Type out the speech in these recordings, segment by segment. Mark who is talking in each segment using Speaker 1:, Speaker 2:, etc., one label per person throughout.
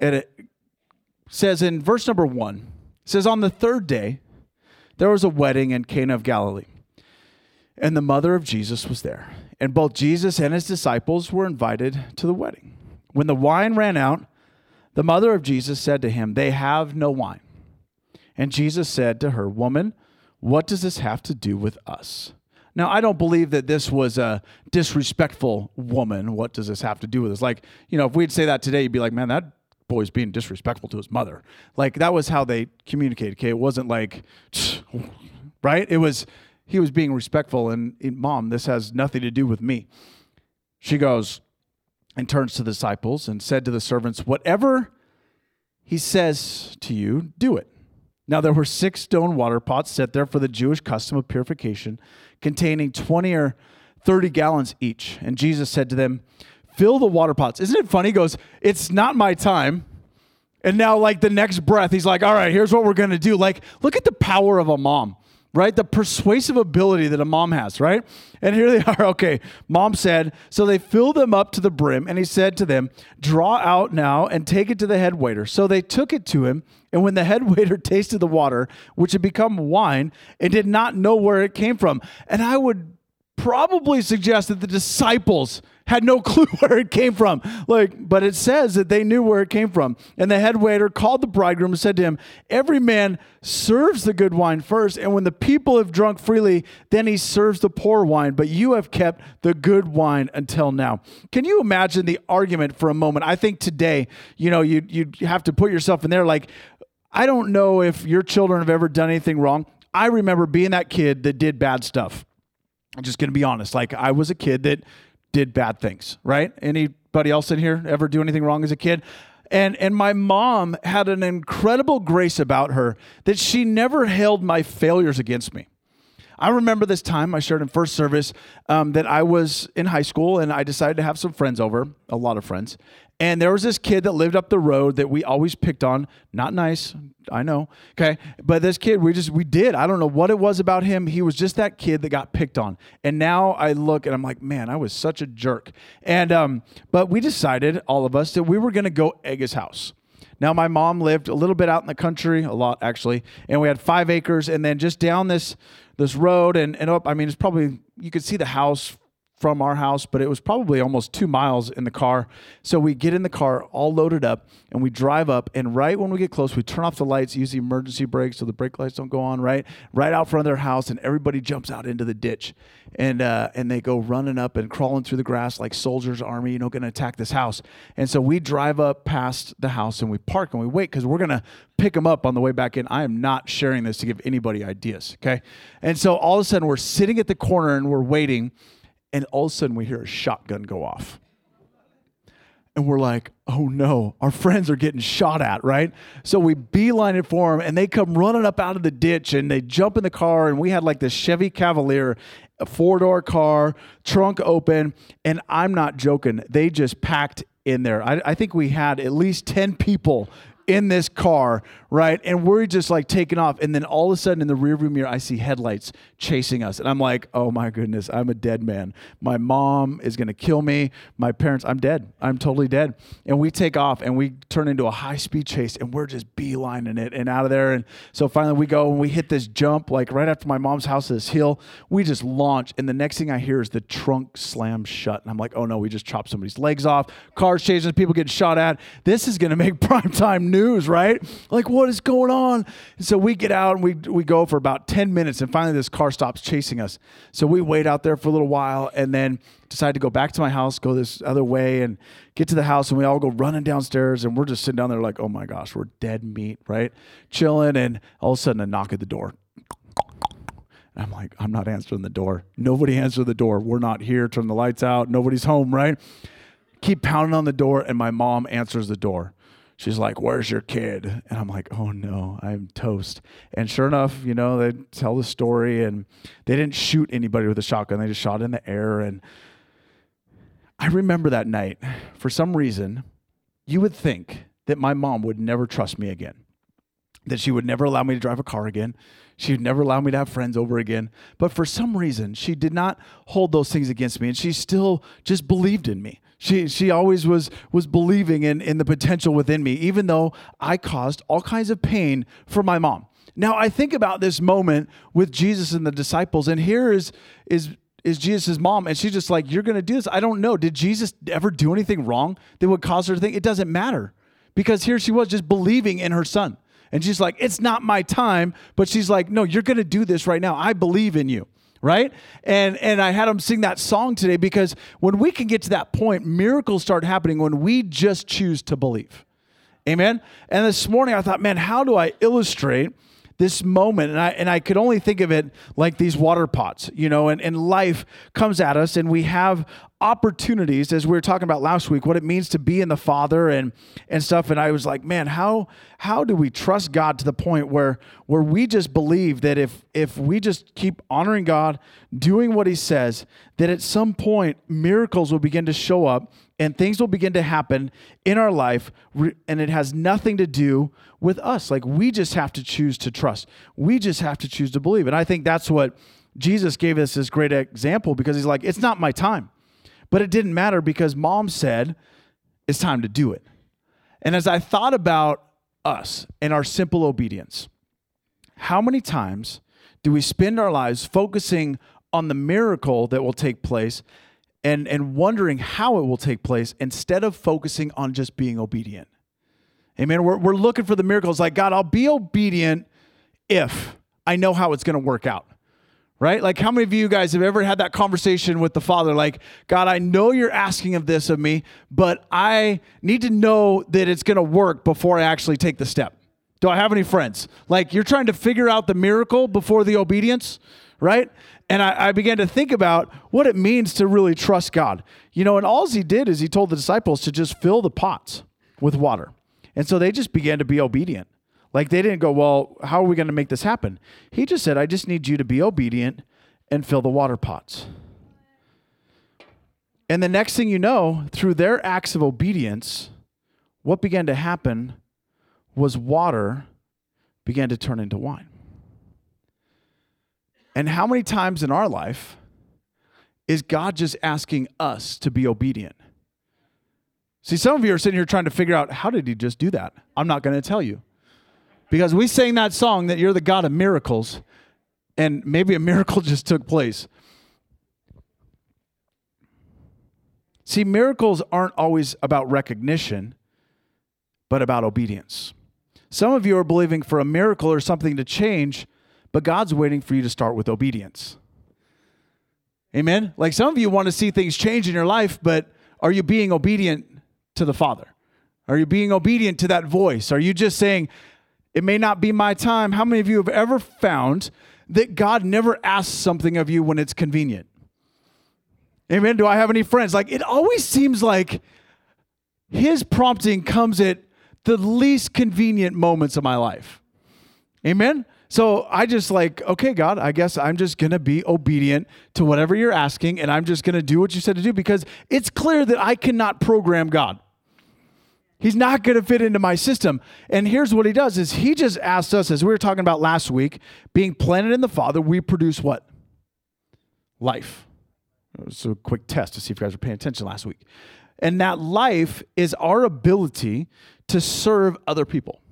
Speaker 1: And it says in verse number one, says, On the third day, there was a wedding in Cana of Galilee, and the mother of Jesus was there. And both Jesus and his disciples were invited to the wedding. When the wine ran out, the mother of Jesus said to him, They have no wine. And Jesus said to her, Woman, what does this have to do with us? Now, I don't believe that this was a disrespectful woman. What does this have to do with us? Like, you know, if we'd say that today, you'd be like, man, that boy's being disrespectful to his mother. Like, that was how they communicated, okay? It wasn't like, right? It was, he was being respectful, and mom, this has nothing to do with me. She goes and turns to the disciples and said to the servants, Whatever he says to you, do it. Now there were six stone water pots set there for the Jewish custom of purification, containing 20 or 30 gallons each. And Jesus said to them, Fill the water pots. Isn't it funny? He goes, It's not my time. And now, like the next breath, he's like, All right, here's what we're going to do. Like, look at the power of a mom right? The persuasive ability that a mom has, right? And here they are. Okay, mom said, so they filled them up to the brim, and he said to them, Draw out now and take it to the head waiter. So they took it to him, and when the head waiter tasted the water, which had become wine, and did not know where it came from, and I would probably suggest that the disciples had no clue where it came from. Like, but it says that they knew where it came from. And the head waiter called the bridegroom and said to him, Every man serves the good wine first, and when the people have drunk freely, then he serves the poor wine. But you have kept the good wine until now. Can you imagine the argument for a moment? I think today, you know, you you have to put yourself in there. Like, I don't know if your children have ever done anything wrong. I remember being that kid that did bad stuff. I'm just going to be honest. Like, I was a kid that did bad things, right? Anybody else in here ever do anything wrong as a kid? And and my mom had an incredible grace about her that she never held my failures against me. I remember this time I shared in first service um, that I was in high school and I decided to have some friends over, a lot of friends, and there was this kid that lived up the road that we always picked on. Not nice, I know. Okay. But this kid, we just, we did. I don't know what it was about him. He was just that kid that got picked on. And now I look and I'm like, man, I was such a jerk. And, um, but we decided, all of us, that we were going to go egg his house. Now, my mom lived a little bit out in the country, a lot actually, and we had five acres. And then just down this, this road and, and up, I mean, it's probably, you could see the house from our house, but it was probably almost two miles in the car. So we get in the car, all loaded up, and we drive up. And right when we get close, we turn off the lights, use the emergency brakes so the brake lights don't go on. Right, right out front of their house, and everybody jumps out into the ditch, and uh, and they go running up and crawling through the grass like soldiers' army, you know, going to attack this house. And so we drive up past the house and we park and we wait because we're gonna pick them up on the way back in. I am not sharing this to give anybody ideas. Okay, and so all of a sudden we're sitting at the corner and we're waiting and all of a sudden we hear a shotgun go off. And we're like, oh no, our friends are getting shot at, right? So we beeline it for them, and they come running up out of the ditch and they jump in the car. And we had like this Chevy Cavalier, a four door car, trunk open. And I'm not joking, they just packed in there. I, I think we had at least 10 people in this car, right? And we're just like taking off. And then all of a sudden in the rearview mirror, I see headlights chasing us. And I'm like, oh my goodness, I'm a dead man. My mom is going to kill me. My parents, I'm dead. I'm totally dead. And we take off and we turn into a high speed chase and we're just beelining it and out of there. And so finally we go and we hit this jump, like right after my mom's house, this hill. We just launch. And the next thing I hear is the trunk slam shut. And I'm like, oh no, we just chopped somebody's legs off. Cars chasing, people getting shot at. This is going to make prime time news news, right? Like, what is going on? And so we get out and we, we go for about 10 minutes, and finally this car stops chasing us. So we wait out there for a little while and then decide to go back to my house, go this other way, and get to the house. And we all go running downstairs, and we're just sitting down there like, oh my gosh, we're dead meat, right? Chilling. And all of a sudden, a knock at the door. I'm like, I'm not answering the door. Nobody answered the door. We're not here. Turn the lights out. Nobody's home, right? Keep pounding on the door, and my mom answers the door she's like, Where's your kid? And I'm like, Oh no, I'm toast. And sure enough, you know, they tell the story and they didn't shoot anybody with a shotgun, they just shot in the air. And I remember that night, for some reason, you would think that my mom would never trust me again, that she would never allow me to drive a car again. She would never allow me to have friends over again. But for some reason, she did not hold those things against me. And she still just believed in me She she always was was believing in in the potential within me, even though I caused all kinds of pain for my mom. Now I think about this moment with Jesus and the disciples, and here is is is Jesus' mom, and she's just like, You're gonna do this. I don't know. Did Jesus ever do anything wrong that would cause her to think? It doesn't matter. Because here she was just believing in her son. And she's like, It's not my time. But she's like, No, you're gonna do this right now. I believe in you right? And and i had them sing that song today because when we can get to that point miracles start happening when we just choose to believe. Amen? And this morning i thought man how do i illustrate this moment and I and I could only think of it like these water pots, you know, and, and life comes at us and we have opportunities as we were talking about last week, what it means to be in the Father and and stuff. And I was like, man, how how do we trust God to the point where where we just believe that if if we just keep honoring God, doing what he says, that at some point miracles will begin to show up and things will begin to happen in our life and it has nothing to do with us. Like we just have to choose to trust. We just have to choose to believe. And i think that's what jesus gave us this great example because he's like it's not my time. But it didn't matter because mom said it's time to do it. And as i thought about us and our simple obedience how many times do we spend our lives focusing on the miracle that will take place and, and wondering how it will take place instead of focusing on just being obedient. Amen. We're, we're looking for the miracles like, God, I'll be obedient if I know how it's going to work out. Right? Like, how many of you guys have ever had that conversation with the Father? Like, God, I know you're asking of this of me, but I need to know that it's going to work before I actually take the step. Do I have any friends? Like, you're trying to figure out the miracle before the obedience, right? And I, I, began to think about what it means to really trust God. You know, and all he did is he told the disciples to just fill the pots with water. And so they just began to be obedient. Like they didn't go, well, how are we going to make this happen? He just said, I just need you to be obedient and fill the water pots. And the next thing you know, through their acts of obedience, what began to happen was water began to turn into wine. And how many times in our life is God just asking us to be obedient? See, some of you are sitting here trying to figure out how did he just do that? I'm not going to tell you. Because we sang that song that you're the God of miracles, and maybe a miracle just took place. See, miracles aren't always about recognition, but about obedience. Some of you are believing for a miracle or something to change but God's waiting for you to start with obedience. Amen? Like some of you want to see things change in your life, but are you being obedient to the Father? Are you being obedient to that voice? Are you just saying, it may not be my time? How many of you have ever found that God never asks something of you when it's convenient? Amen. Do I have any friends? Like, it always seems like his prompting comes at the least convenient moments of my life. Amen. So I just like, okay, God, I guess I'm just going to be obedient to whatever you're asking, and I'm just going to do what you said to do because it's clear that I cannot program God. He's not going to fit into my system. And here's what he does is he just asked us, as we were talking about last week, being planted in the Father, we produce what? Life. Was a quick test to see if you guys were paying attention last week. And that life is our ability to serve other people.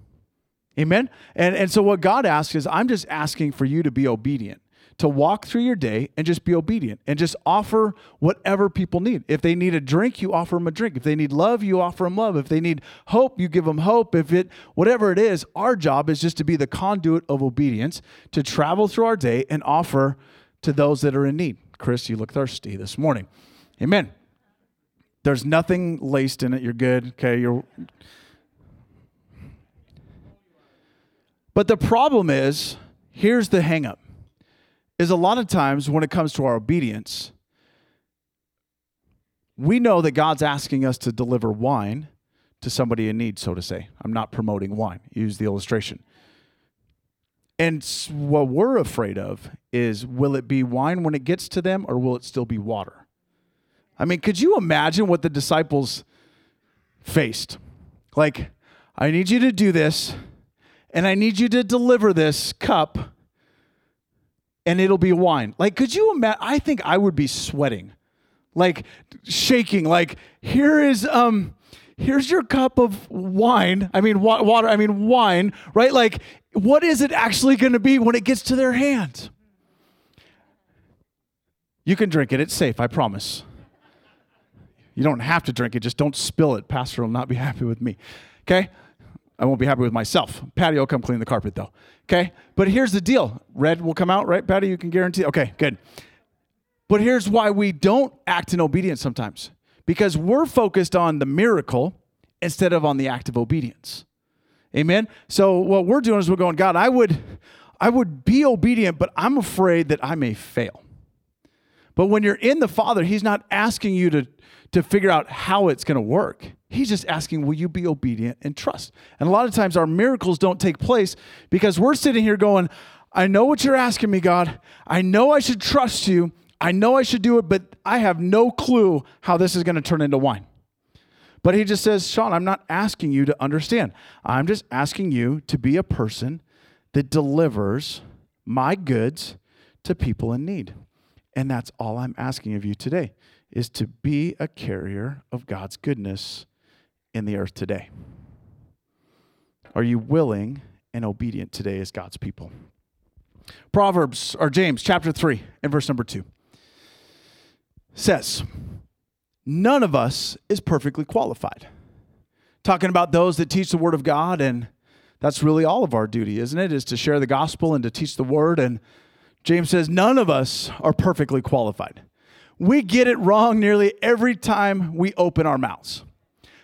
Speaker 1: Amen. And, and so what God asks is, I'm just asking for you to be obedient, to walk through your day and just be obedient and just offer whatever people need. If they need a drink, you offer them a drink. If they need love, you offer them love. If they need hope, you give them hope. If it, whatever it is, our job is just to be the conduit of obedience, to travel through our day and offer to those that are in need. Chris, you look thirsty this morning. Amen. There's nothing laced in it. You're good. Okay. You're But the problem is, here's the hangup is a lot of times when it comes to our obedience, we know that God's asking us to deliver wine to somebody in need, so to say. I'm not promoting wine, use the illustration. And what we're afraid of is will it be wine when it gets to them or will it still be water? I mean, could you imagine what the disciples faced? Like, I need you to do this and I need you to deliver this cup and it'll be wine. Like, could you imagine? I think I would be sweating. like shaking, like, here is, um, here's your cup of wine. I mean, wa- water, I mean, wine, right? Like, what is it actually going to be when it gets to their hand? You can drink it, it's safe, I promise. You don't have to drink it, just don't spill it. Pastor will not be happy with me. Okay? I won't be happy with myself. Patty will come clean the carpet though. Okay? But here's the deal red will come out, right, Patty? You can guarantee. Okay, good. But here's why we don't act in obedience sometimes because we're focused on the miracle instead of on the act of obedience. Amen. So what we're doing is we're going, God, I would I would be obedient, but I'm afraid that I may fail. But when you're in the Father, he's not asking you to to figure out how it's going to work. He's just asking, will you be obedient and trust? And a lot of times our miracles don't take place because we're sitting here going, I know what you're asking me, God. I know I should trust you. I know I should do it, but I have no clue how this is going to turn into wine. But he just says, Sean, I'm not asking you to understand. I'm just asking you to be a person that delivers my goods to people in need. And that's all I'm asking of you today is to be a carrier of God's goodness in the earth today. Are you willing and obedient today as God's people? Proverbs or James chapter 3 and verse number 2 says, None of us is perfectly qualified. Talking about those that teach the word of God, and that's really all of our duty, isn't it? Is to share the gospel and to teach the word. And James says, None of us are perfectly qualified. We get it wrong nearly every time we open our mouths.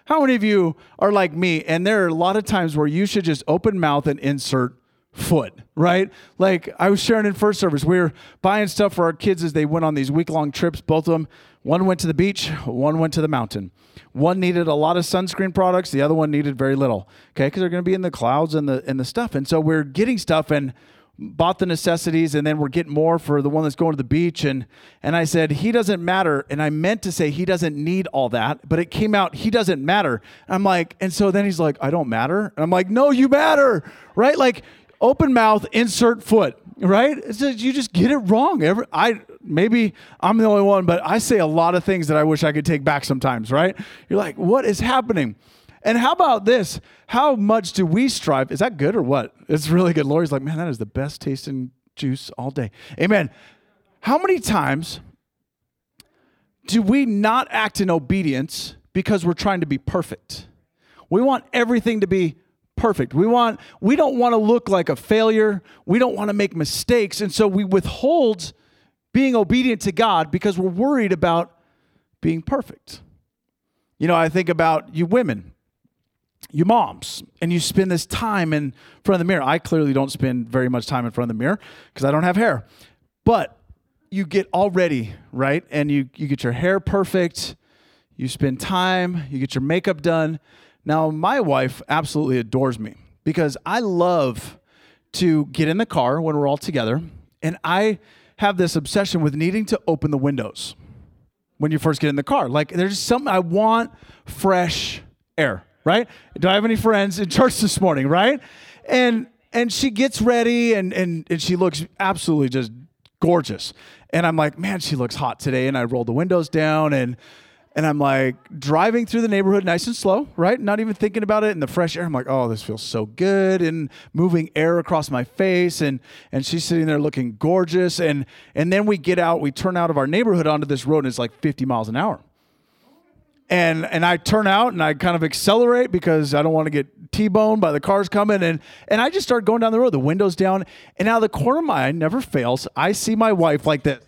Speaker 1: How many of you are like me? And there are a lot of times where you should just open mouth and insert foot, right? Like I was sharing in first service, we were buying stuff for our kids as they went on these week long trips. Both of them, one went to the beach, one went to the mountain. One needed a lot of sunscreen products, the other one needed very little, okay? Because they're going to be in the clouds and the and the stuff. And so we're getting stuff and bought the necessities and then we're getting more for the one that's going to the beach. And and I said he doesn't matter. And I meant to say he doesn't need all that but it came out he doesn't matter. I'm like and so then he's like I don't matter. And I'm like no you matter right? Like open mouth insert foot right? Just, you just get it wrong. Every, I maybe I'm the only one but I say a lot of things that I wish I could take back sometimes right? You're like what is happening and how about this? How much do we strive? Is that good or what? It's really good. Lori's like, man, that is the best tasting juice all day. Amen. How many times do we not act in obedience because we're trying to be perfect? We want everything to be perfect. We want we don't want to look like a failure. We don't want to make mistakes, and so we withhold being obedient to God because we're worried about being perfect. You know, I think about you women you moms and you spend this time in front of the mirror. I clearly don't spend very much time in front of the mirror because I don't have hair. But you get all ready, right? And you, you get your hair perfect, you spend time, you get your makeup done. Now, my wife absolutely adores me because I love to get in the car when we're all together, and I have this obsession with needing to open the windows when you first get in the car. Like, there's something I want fresh air right? Do I have any friends in church this morning, right? And and she gets ready and and and she looks absolutely just gorgeous. And I'm like, man, she looks hot today. And I roll the windows down and and I'm like driving through the neighborhood nice and slow, right? Not even thinking about it in the fresh air. I'm like, oh, this feels so good and moving air across my face. And and she's sitting there looking gorgeous. And and then we get out, we turn out of our neighborhood onto this road and it's like 50 miles an hour and and I turn out and I kind of accelerate because I don't want to get T-boned by the cars coming and and I just start going down the road, the windows down, and now the corner of my eye never fails. I see my wife like that.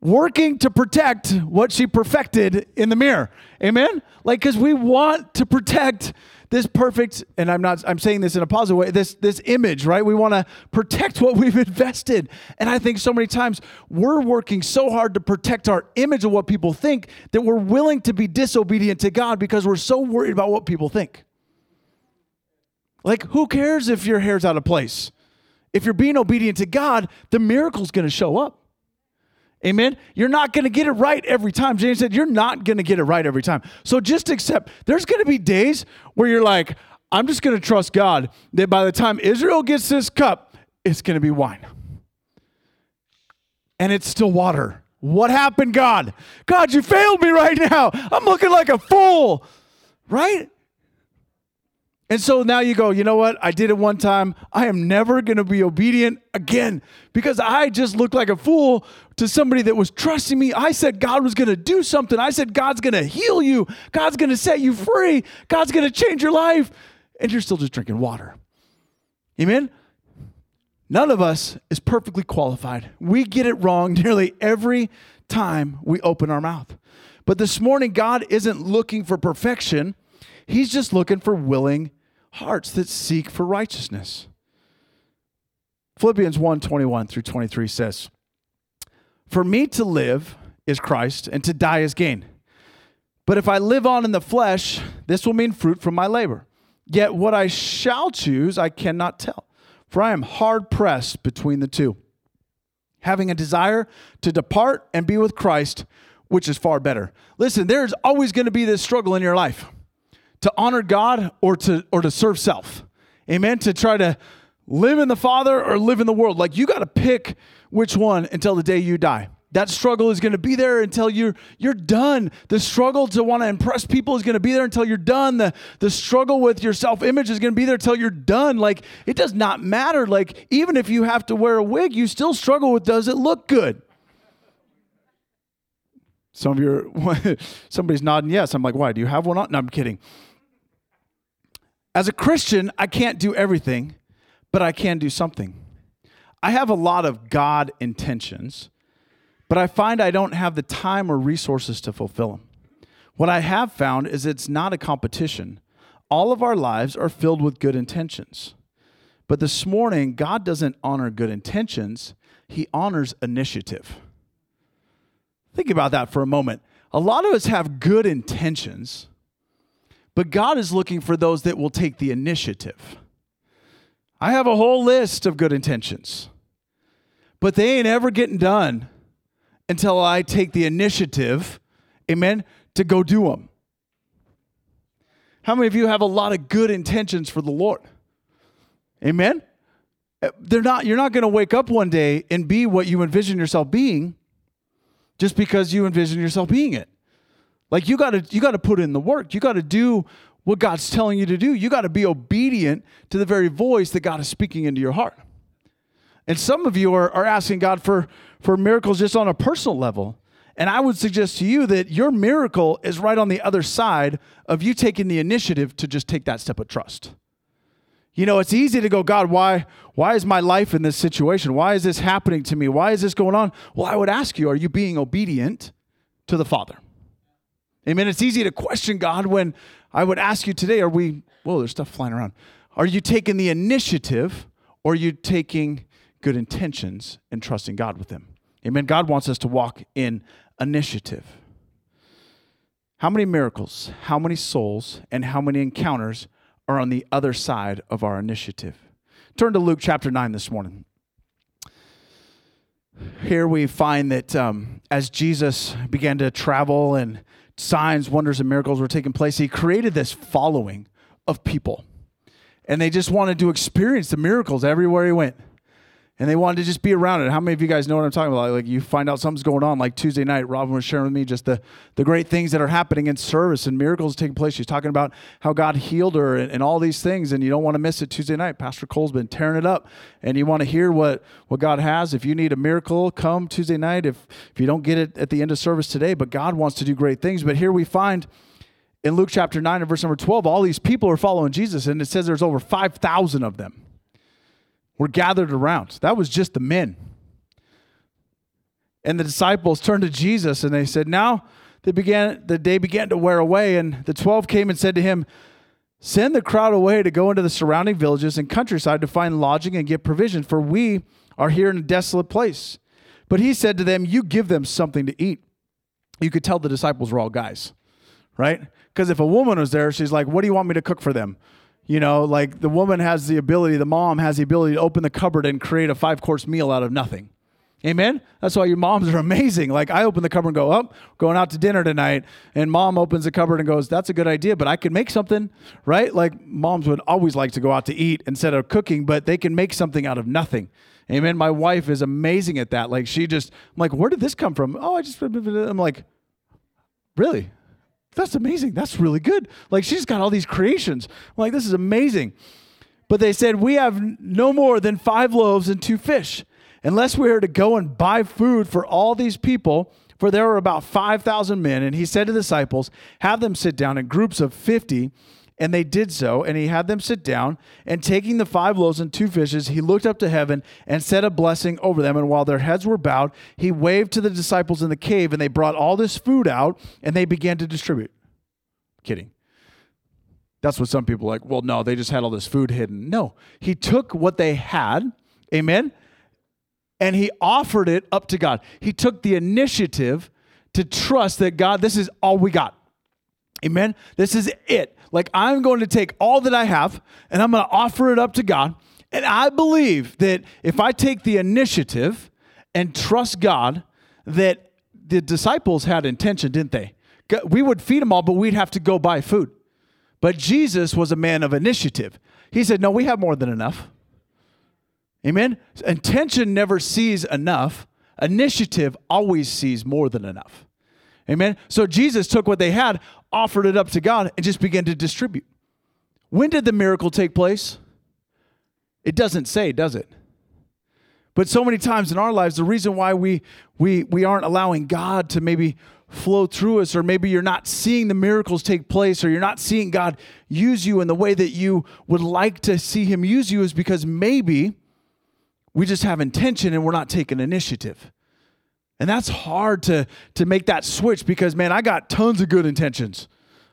Speaker 1: Working to protect what she perfected in the mirror. Amen? Like, because we want to protect this perfect and i'm not i'm saying this in a positive way this this image right? We want to protect what we've invested. And i think so many times we're working so hard to protect our image of what people think that we're willing to be disobedient to god because we're so worried about what people think. Like who cares if your hair's out of place? If you're being obedient to god the miracle's going to show up Amen. You're not going to get it right every time. James said, You're not going to get it right every time. So just accept there's going to be days where you're like, I'm just going to trust God that by the time Israel gets this cup, it's going to be wine. and it's still water. What happened, God? God, you failed me right now. I'm looking like a fool, right? And so now you go, you know what? I did it one time. I am never going to be obedient again because I just looked like a fool to somebody that was trusting me. I said God was going to do something. I said God's going to heal you. God's going to set you free. God's going to change your life. And you're still just drinking water. Amen? None of us is perfectly qualified. We get it wrong nearly every time we open our mouth. But this morning, God isn't looking for perfection. He's just looking for willing hearts that seek for righteousness. Philippians 1 21 through 23 says, For me to live is Christ, and to die is gain. But if I live on in the flesh, this will mean fruit from my labor. Yet what I shall choose, I cannot tell, for I am hard pressed between the two, having a desire to depart and be with Christ, which is far better. Listen, there's always going to be this struggle in your life to honor God or to or to serve self. Amen. To try to live in the Father or live in the world. Like you got to pick which one until the day you die. That struggle is going to be there until you're you're done. The struggle to want to impress people is going to be there until you're done. The the struggle with your self-image is going to be there until you're done. Like it does not matter. Like even if you have to wear a wig, you still struggle with does it look good? Some of your somebody's nodding yes. I'm like, why? Do you have one on? No, I'm kidding. As a Christian, I can't do everything, but I can do something. I have a lot of God intentions, but I find I don't have the time or resources to fulfill them. What I have found is it's not a competition. All of our lives are filled with good intentions. But this morning, God doesn't honor good intentions, He honors initiative. Think about that for a moment. A lot of us have good intentions, but God is looking for those that will take the initiative. I have a whole list of good intentions, but they ain't ever getting done until I take the initiative, amen, to go do them. How many of you have a lot of good intentions for the Lord? Amen? Uh, they're not, you're not going to wake up one day and be what you envision yourself being just because you envision yourself being it. Like you got to you got to put in the work. You got to do what God's telling you to do. You got to be obedient to the very voice that God is speaking into your heart. And some of you are, are asking God for, for miracles just on a personal level. And I would suggest to you that your miracle is right on the other side of you taking the initiative to just take that step of trust. You know, it's easy to go, God, why, why is my life in this situation? Why is this happening to me? Why is this going on? Well, I would ask you, are you being obedient to the Father? Amen. It's easy to question God when I would ask you today, are we, whoa, there's stuff flying around. Are you taking the initiative or are you taking good intentions and trusting God with them? Amen. God wants us to walk in initiative. How many miracles, how many souls, and how many encounters are on the other side of our initiative? Turn to Luke chapter 9 this morning. Here we find that um, as Jesus began to travel and signs, wonders, and miracles were taking place, he created this following of people. And they just wanted to experience the miracles everywhere he went and they wanted to just be around it. How many of you guys know what I'm talking about? Like you find out something's going on. Like Tuesday night, Robin was sharing with me just the, the great things that are happening in service and miracles taking place. She's talking about how God healed her and, and all these things, and you don't want to miss it Tuesday night. Pastor Cole's been tearing it up, and you want to hear what, what God has. If you need a miracle, come Tuesday night. If if you don't get it at the end of service today, but God wants to do great things. But here we find in Luke chapter 9 and verse number 12, all these people are following Jesus, and it says there's over 5,000 of them were gathered around. That was just the men. And the disciples turned to Jesus and they said, Now they began the day began to wear away, and the twelve came and said to him, Send the crowd away to go into the surrounding villages and countryside to find lodging and get provision, for we are here in a desolate place. But he said to them, You give them something to eat. You could tell the disciples were all guys, right? Because if a woman was there, she's like, What do you want me to cook for them? You know, like the woman has the ability, the mom has the ability to open the cupboard and create a five course meal out of nothing. Amen. That's why your moms are amazing. Like I open the cupboard and go, "Up, oh, going out to dinner tonight," and mom opens the cupboard and goes, "That's a good idea, but I can make something." Right? Like moms would always like to go out to eat instead of cooking, but they can make something out of nothing. Amen. My wife is amazing at that. Like she just, I'm like, where did this come from? Oh, I just, I'm like, really? That's amazing. That's really good. Like she's got all these creations. I'm like, this is amazing. But they said, we have no more than five loaves and two fish. Unless we are to go and buy food for all these people, for there were about 5,000 men. And he said to the disciples, have them sit down in groups of 50 and they did so, and he had them sit down. And taking the five loaves and two fishes, he looked up to heaven and said a blessing over them. And while their heads were bowed, he waved to the disciples in the cave, and they brought all this food out, and they began to distribute. Kidding. That's what some people like. Well, no, they just had all this food hidden. No, he took what they had, amen, and he offered it up to God. He took the initiative to trust that God, this is all we got. Amen. This is it. Like, I'm going to take all that I have and I'm going to offer it up to God. And I believe that if I take the initiative and trust God, that the disciples had intention, didn't they? We would feed them all, but we'd have to go buy food. But Jesus was a man of initiative. He said, No, we have more than enough. Amen. Intention never sees enough, initiative always sees more than enough. Amen. So Jesus took what they had, offered it up to God, and just began to distribute. When did the miracle take place? It doesn't say, does it? But so many times in our lives, the reason why we we we aren't allowing God to maybe flow through us, or maybe you're not seeing the miracles take place, or you're not seeing God use you in the way that you would like to see Him use you, is because maybe we just have intention and we're not taking initiative. And that's hard to, to make that switch because, man, I got tons of good intentions.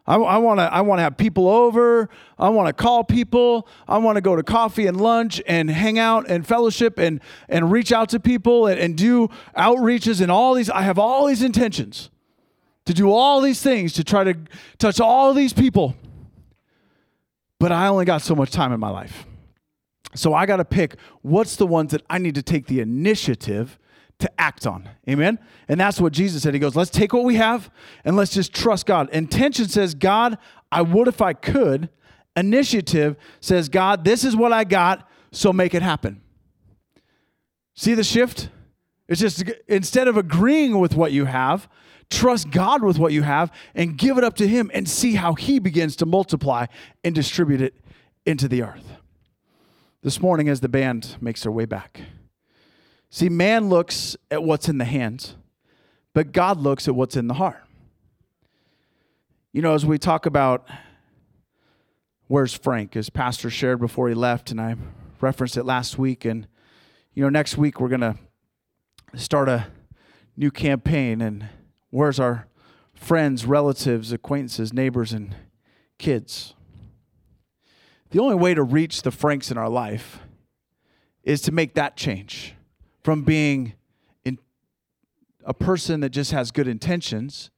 Speaker 1: I, I want to I wanna have people over. I want to call people. I want to go to coffee and lunch and hang out and fellowship and, and reach out to people and, and do outreaches and all these. I have all these intentions to do all these things to try to touch all these people. But I only got so much time in my life. So I got to pick what's the ones that I need to take the initiative to act on. Amen? And that's what Jesus said. He goes, let's take what we have and let's just trust God. Intention says, God, I would if I could. Initiative says, God, this is what I got, so make it happen. See the shift? It's just instead of agreeing with what you have, trust God with what you have and give it up to Him and see how He begins to multiply and distribute it into the earth. This morning, as the band makes their way back, See, man looks at what's in the hands, but God looks at what's in the heart. You know, as we talk about where's Frank, as Pastor shared before he left, and I referenced it last week, and you know, next week we're gonna start a new campaign, and where's our friends, relatives, acquaintances, neighbors, and kids? The only way to reach the Franks in our life is to make that change from being in a person that just has good intentions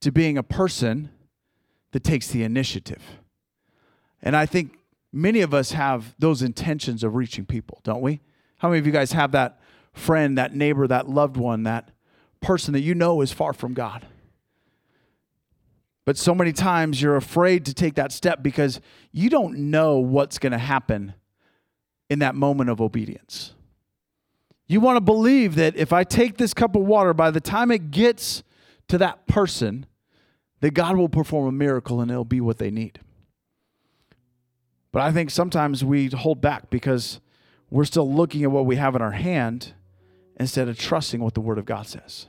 Speaker 1: to being a person that takes the initiative. And I think many of us have those intentions of reaching people, don't we? How many of you guys have that friend, that neighbor, that loved one, that person that you know is far from God? But so many times you're afraid to take that step because you don't know what's going to happen in that moment of obedience. You want to believe that if I take this cup of water, by the time it gets to that person, that God will perform a miracle and it'll be what they need. But I think sometimes we hold back because we're still looking at what we have in our hand instead of trusting what the Word of God says.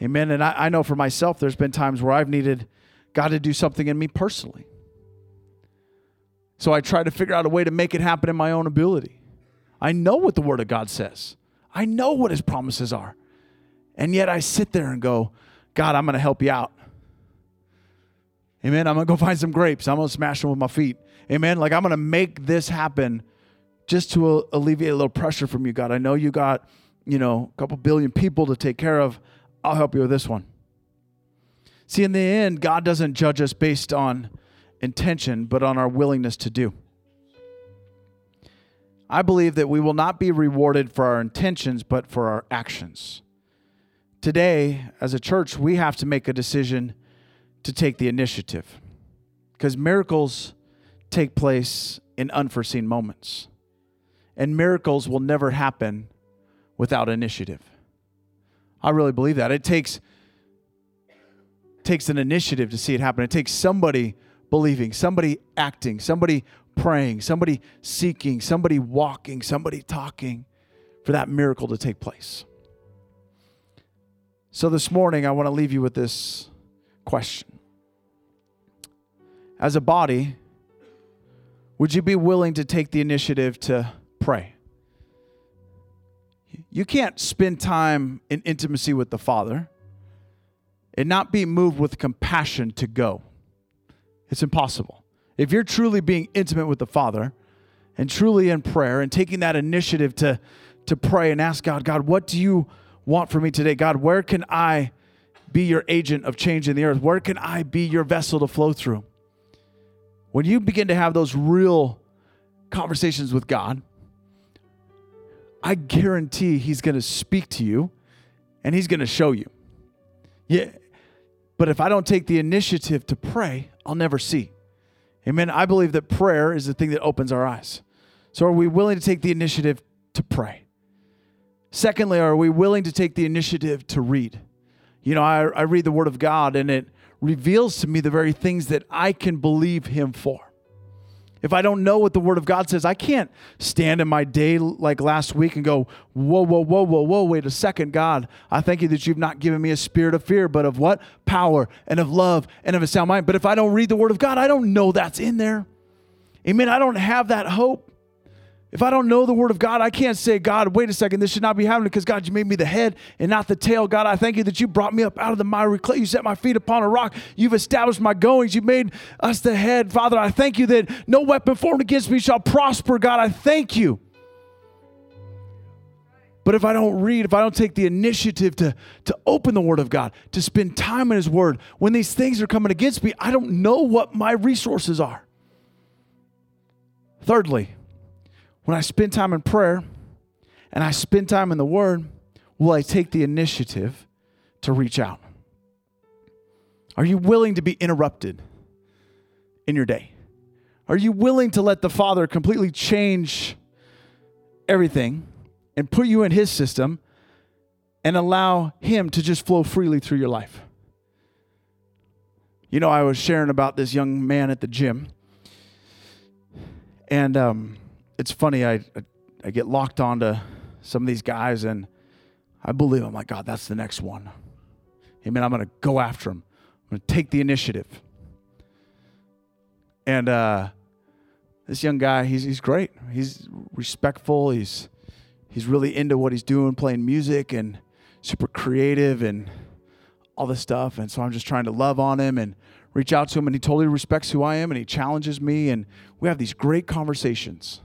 Speaker 1: Amen. And I, I know for myself, there's been times where I've needed God to do something in me personally. So I try to figure out a way to make it happen in my own ability. I know what the Word of God says, I know what His promises are. And yet I sit there and go, God, I'm going to help you out. Amen. I'm going to go find some grapes. I'm going to smash them with my feet. Amen. Like I'm going to make this happen just to alleviate a little pressure from you, God. I know you got, you know, a couple billion people to take care of. I'll help you with this one. See, in the end, God doesn't judge us based on intention, but on our willingness to do. I believe that we will not be rewarded for our intentions, but for our actions. Today, as a church, we have to make a decision to take the initiative because miracles take place in unforeseen moments. and miracles will never happen without initiative. I really believe that. It takes takes an initiative to see it happen. It takes somebody believing, somebody acting, somebody praying, somebody seeking, somebody walking, somebody talking for that miracle to take place. So this morning, I want to leave you with this question. As a body, would you be willing to take the initiative to pray? You can't spend time in intimacy with the Father and not be moved with compassion to go. It's impossible. If you're truly being intimate with the Father and truly in prayer and taking that initiative to, to pray and ask God, God, what do you want for me today? God, where can I be your agent of change in the earth? Where can I be your vessel to flow through? When you begin to have those real conversations with God, I guarantee He's going to speak to you and He's going to show you. Yeah. But if I don't take the initiative to pray, I'll never see. Amen. I believe that prayer is the thing that opens our eyes. So are we willing to take the initiative to pray? Secondly, are we willing to take the initiative to read? You know, I, I read the Word of God and it reveals to me the very things that I can believe Him for. If I don't know what the Word of God says, I can't stand in my day like last week and go, whoa, whoa, whoa, whoa, whoa, wait a second, God. I thank you that you've not given me a spirit of fear, but of what? Power and of love and of a sound mind. But if I don't read the Word of God, I don't know that's in there. Amen. I don't have that hope. If I don't know the word of God, I can't say, God, wait a second, this should not be happening because God, you made me the head and not the tail. God, I thank you that you brought me up out of the miry clay. You set my feet upon a rock. You've established my goings. You made us the head. Father, I thank you that no weapon formed against me shall prosper. God, I thank you. But if I don't read, if I don't take the initiative to, to open the Word of God, to spend time in His Word, when these things are coming against me, I don't know what my resources are. Thirdly, when I spend time in prayer and I spend time in the Word, will I take the initiative to reach out? Are you willing to be interrupted in your day? Are you willing to let the Father completely change everything and put you in His system and allow Him to just flow freely through your life? You know, I was sharing about this young man at the gym, and um, it's funny. I, I, I get locked onto some of these guys, and I believe I'm like, God, that's the next one. Amen. I'm going to go after him. I'm to take the initiative. And uh, this young guy, he's he's great. He's respectful. He's he's really into what he's doing, playing music and super creative and all this stuff. And so I'm just trying to love on him and reach out to him. And he totally respects who I am and he challenges me. And we have these great conversations.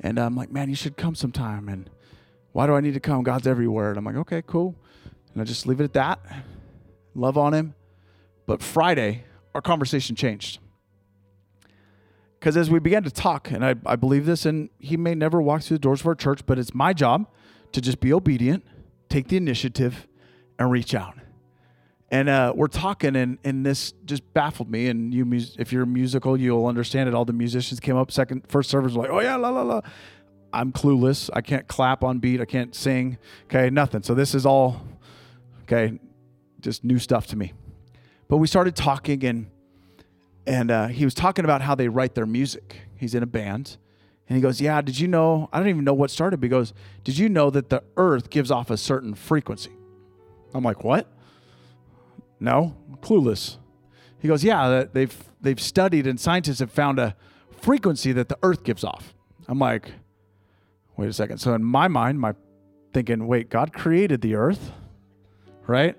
Speaker 1: And I'm like, man, you should come sometime. And why do I need to come? God's everywhere. And I'm like, okay, cool. And I just leave it at that. Love on him. But Friday, our conversation changed. Because as we began to talk, and I, I believe this, and he may never walk through the doors of our church, but it's my job to just be obedient, take the initiative, and reach out. And uh, we're talking, and, and this just baffled me. And you, if you're musical, you'll understand it. All the musicians came up second, first service, like, oh yeah, la la la. I'm clueless. I can't clap on beat. I can't sing. Okay, nothing. So this is all, okay, just new stuff to me. But we started talking, and and uh, he was talking about how they write their music. He's in a band, and he goes, "Yeah, did you know? I don't even know what started. But he goes, did you know that the Earth gives off a certain frequency?" I'm like, "What?" No, clueless. He goes, Yeah, they've, they've studied and scientists have found a frequency that the earth gives off. I'm like, Wait a second. So, in my mind, my thinking, Wait, God created the earth, right?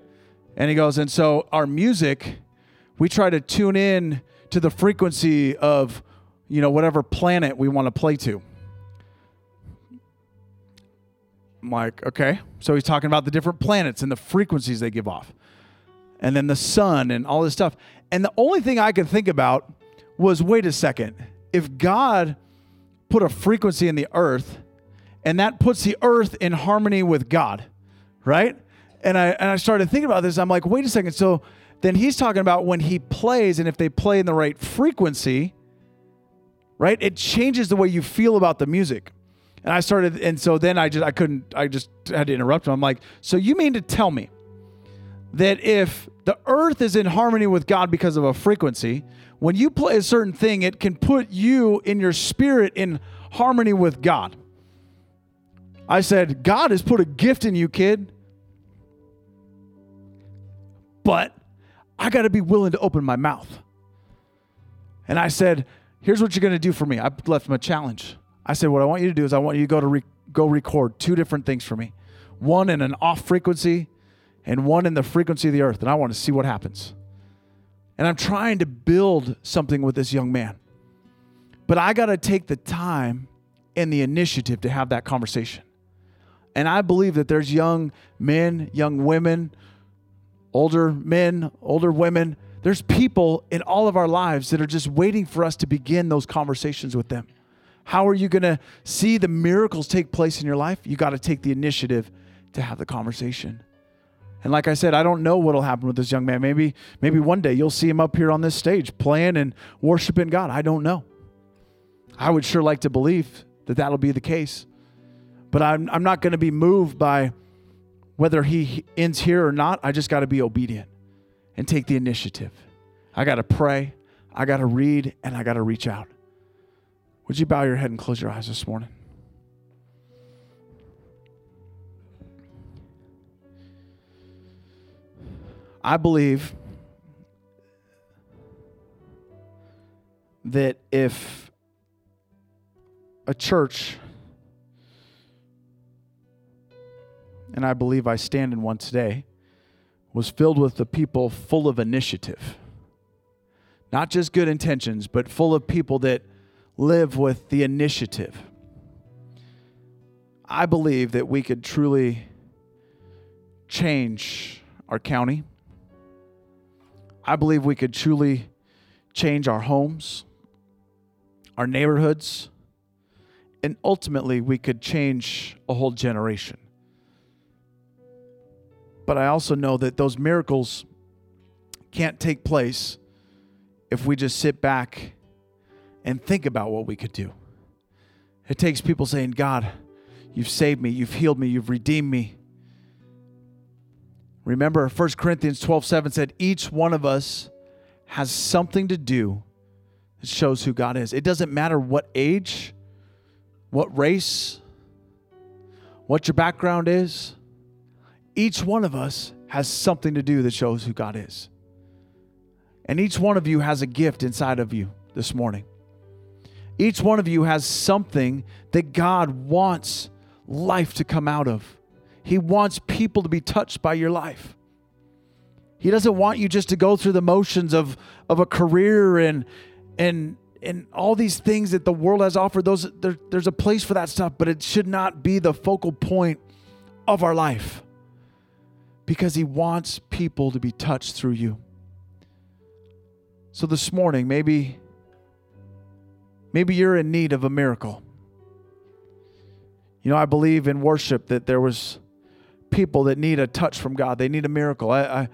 Speaker 1: And he goes, And so our music, we try to tune in to the frequency of, you know, whatever planet we want to play to. I'm like, okay. So he's talking about the different planets and the frequencies they give off and then the sun and all this stuff. And the only thing I could think about was wait a second. If God put a frequency in the earth and that puts the earth in harmony with God, right? And I and I started thinking about this. I'm like, wait a second. So then he's talking about when he plays and if they play in the right frequency, right? It changes the way you feel about the music. And I started, and so then I just, I couldn't, I just had to interrupt him. I'm like, so you mean to tell me that if the earth is in harmony with God because of a frequency, when you play a certain thing, it can put you in your spirit in harmony with God. I said, God has put a gift in you, kid. But I got to be willing to open my mouth. And I said, here's what you're going to do for me. I left him a challenge. I said, what I want you to do is I want you to go to re- go record two different things for me. One in an off frequency and one in the frequency of the earth. And I want to see what happens. And I'm trying to build something with this young man. But I got to take the time and the initiative to have that conversation. And I believe that there's young men, young women, older men, older women. There's people in all of our lives that are just waiting for us to begin those conversations with them. How are you going to see the miracles take place in your life? You got to take the initiative to have the conversation. And like I said, I don't know what'll happen with this young man. Maybe maybe one day you'll see him up here on this stage playing and worshiping God. I don't know. I would sure like to believe that that'll be the case. But I'm I'm not going to be moved by whether he ends here or not. I just got to be obedient and take the initiative. I got to pray, I got to read, and I got to reach out. Would you bow your head and close your eyes this morning? I believe that if a church, and I believe I stand in one today, was filled with the people full of initiative, not just good intentions, but full of people that live with the initiative. I believe that we could truly change our county I believe we could truly change our homes, our neighborhoods, and ultimately we could change a whole generation. But I also know that those miracles can't take place if we just sit back and think about what we could do. It takes people saying, God, you've saved me, you've healed me, you've redeemed me. Remember, 1 Corinthians 12 7 said, each one of us has something to do that shows who God is. It doesn't matter what age, what race, what your background is. Each one of us has something to do that shows who God is. And each one of you has a gift inside of you this morning. Each one of you has something that God wants life to come out of. He wants people to be touched by your life. He doesn't want you just to go through the motions of, of a career and and and all these things that the world has offered. Those there, there's a place for that stuff, but it should not be the focal point of our life. Because he wants people to be touched through you. So this morning, maybe maybe you're in need of a miracle. You know, I believe in worship that there was people that need a touch from God. They need a miracle. I, I,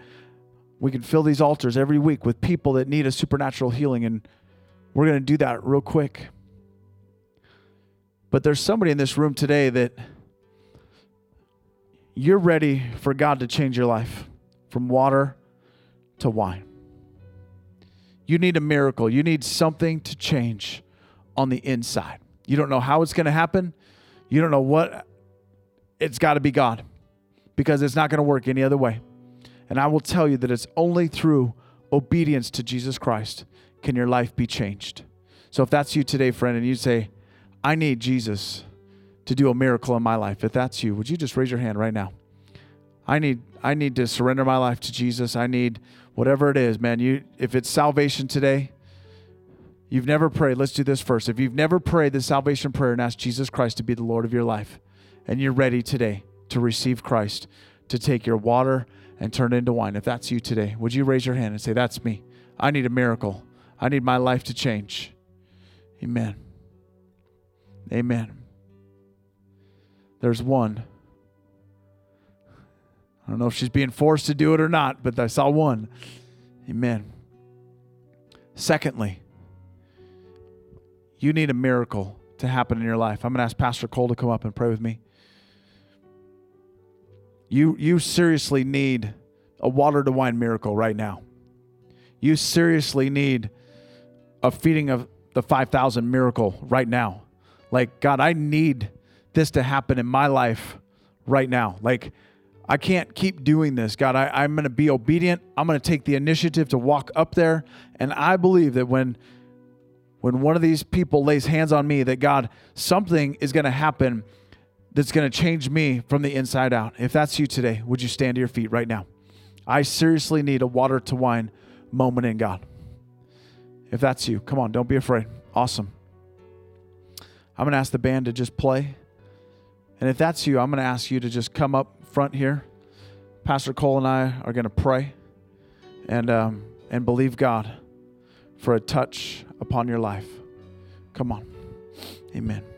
Speaker 1: we can fill these altars every week with people that need a supernatural healing, and we're going to do that real quick. But there's somebody in this room today that you're ready for God to change your life from water to wine. You need a miracle. You need something to change on the inside. You don't know how it's going to happen. You don't know what. It's got to be God because it's not going to work any other way. And I will tell you that it's only through obedience to Jesus Christ can your life be changed. So if that's you today, friend, and you say, I need Jesus to do a miracle in my life, if that's you, would you just raise your hand right now? I need I need to surrender my life to Jesus. I need whatever it is, man. You if it's salvation today, you've never prayed, let's do this first. If you've never prayed the salvation prayer and asked Jesus Christ to be the Lord of your life, and you're ready today, to receive Christ, to take your water and turn it into wine. If that's you today, would you raise your hand and say, That's me? I need a miracle. I need my life to change. Amen. Amen. There's one. I don't know if she's being forced to do it or not, but I saw one. Amen. Secondly, you need a miracle to happen in your life. I'm going to ask Pastor Cole to come up and pray with me. You, you seriously need a water to wine miracle right now. You seriously need a feeding of the 5,000 miracle right now. Like, God, I need this to happen in my life right now. Like, I can't keep doing this. God, I, am going to be obedient. I'm going to take the initiative to walk up there. And I believe that when when one of these people lays hands on me, that God, something is going to happen that's going to change me from the inside out. If that's you today, would you stand to your feet right now? I seriously need a water to wine moment in God. If that's you, come on, don't be afraid. Awesome. I'm going to ask the band to just play. And if that's you, I'm going to ask you to just come up front here. Pastor Cole and I are going to pray and, um, and believe God for a touch upon your life. Come on. Amen.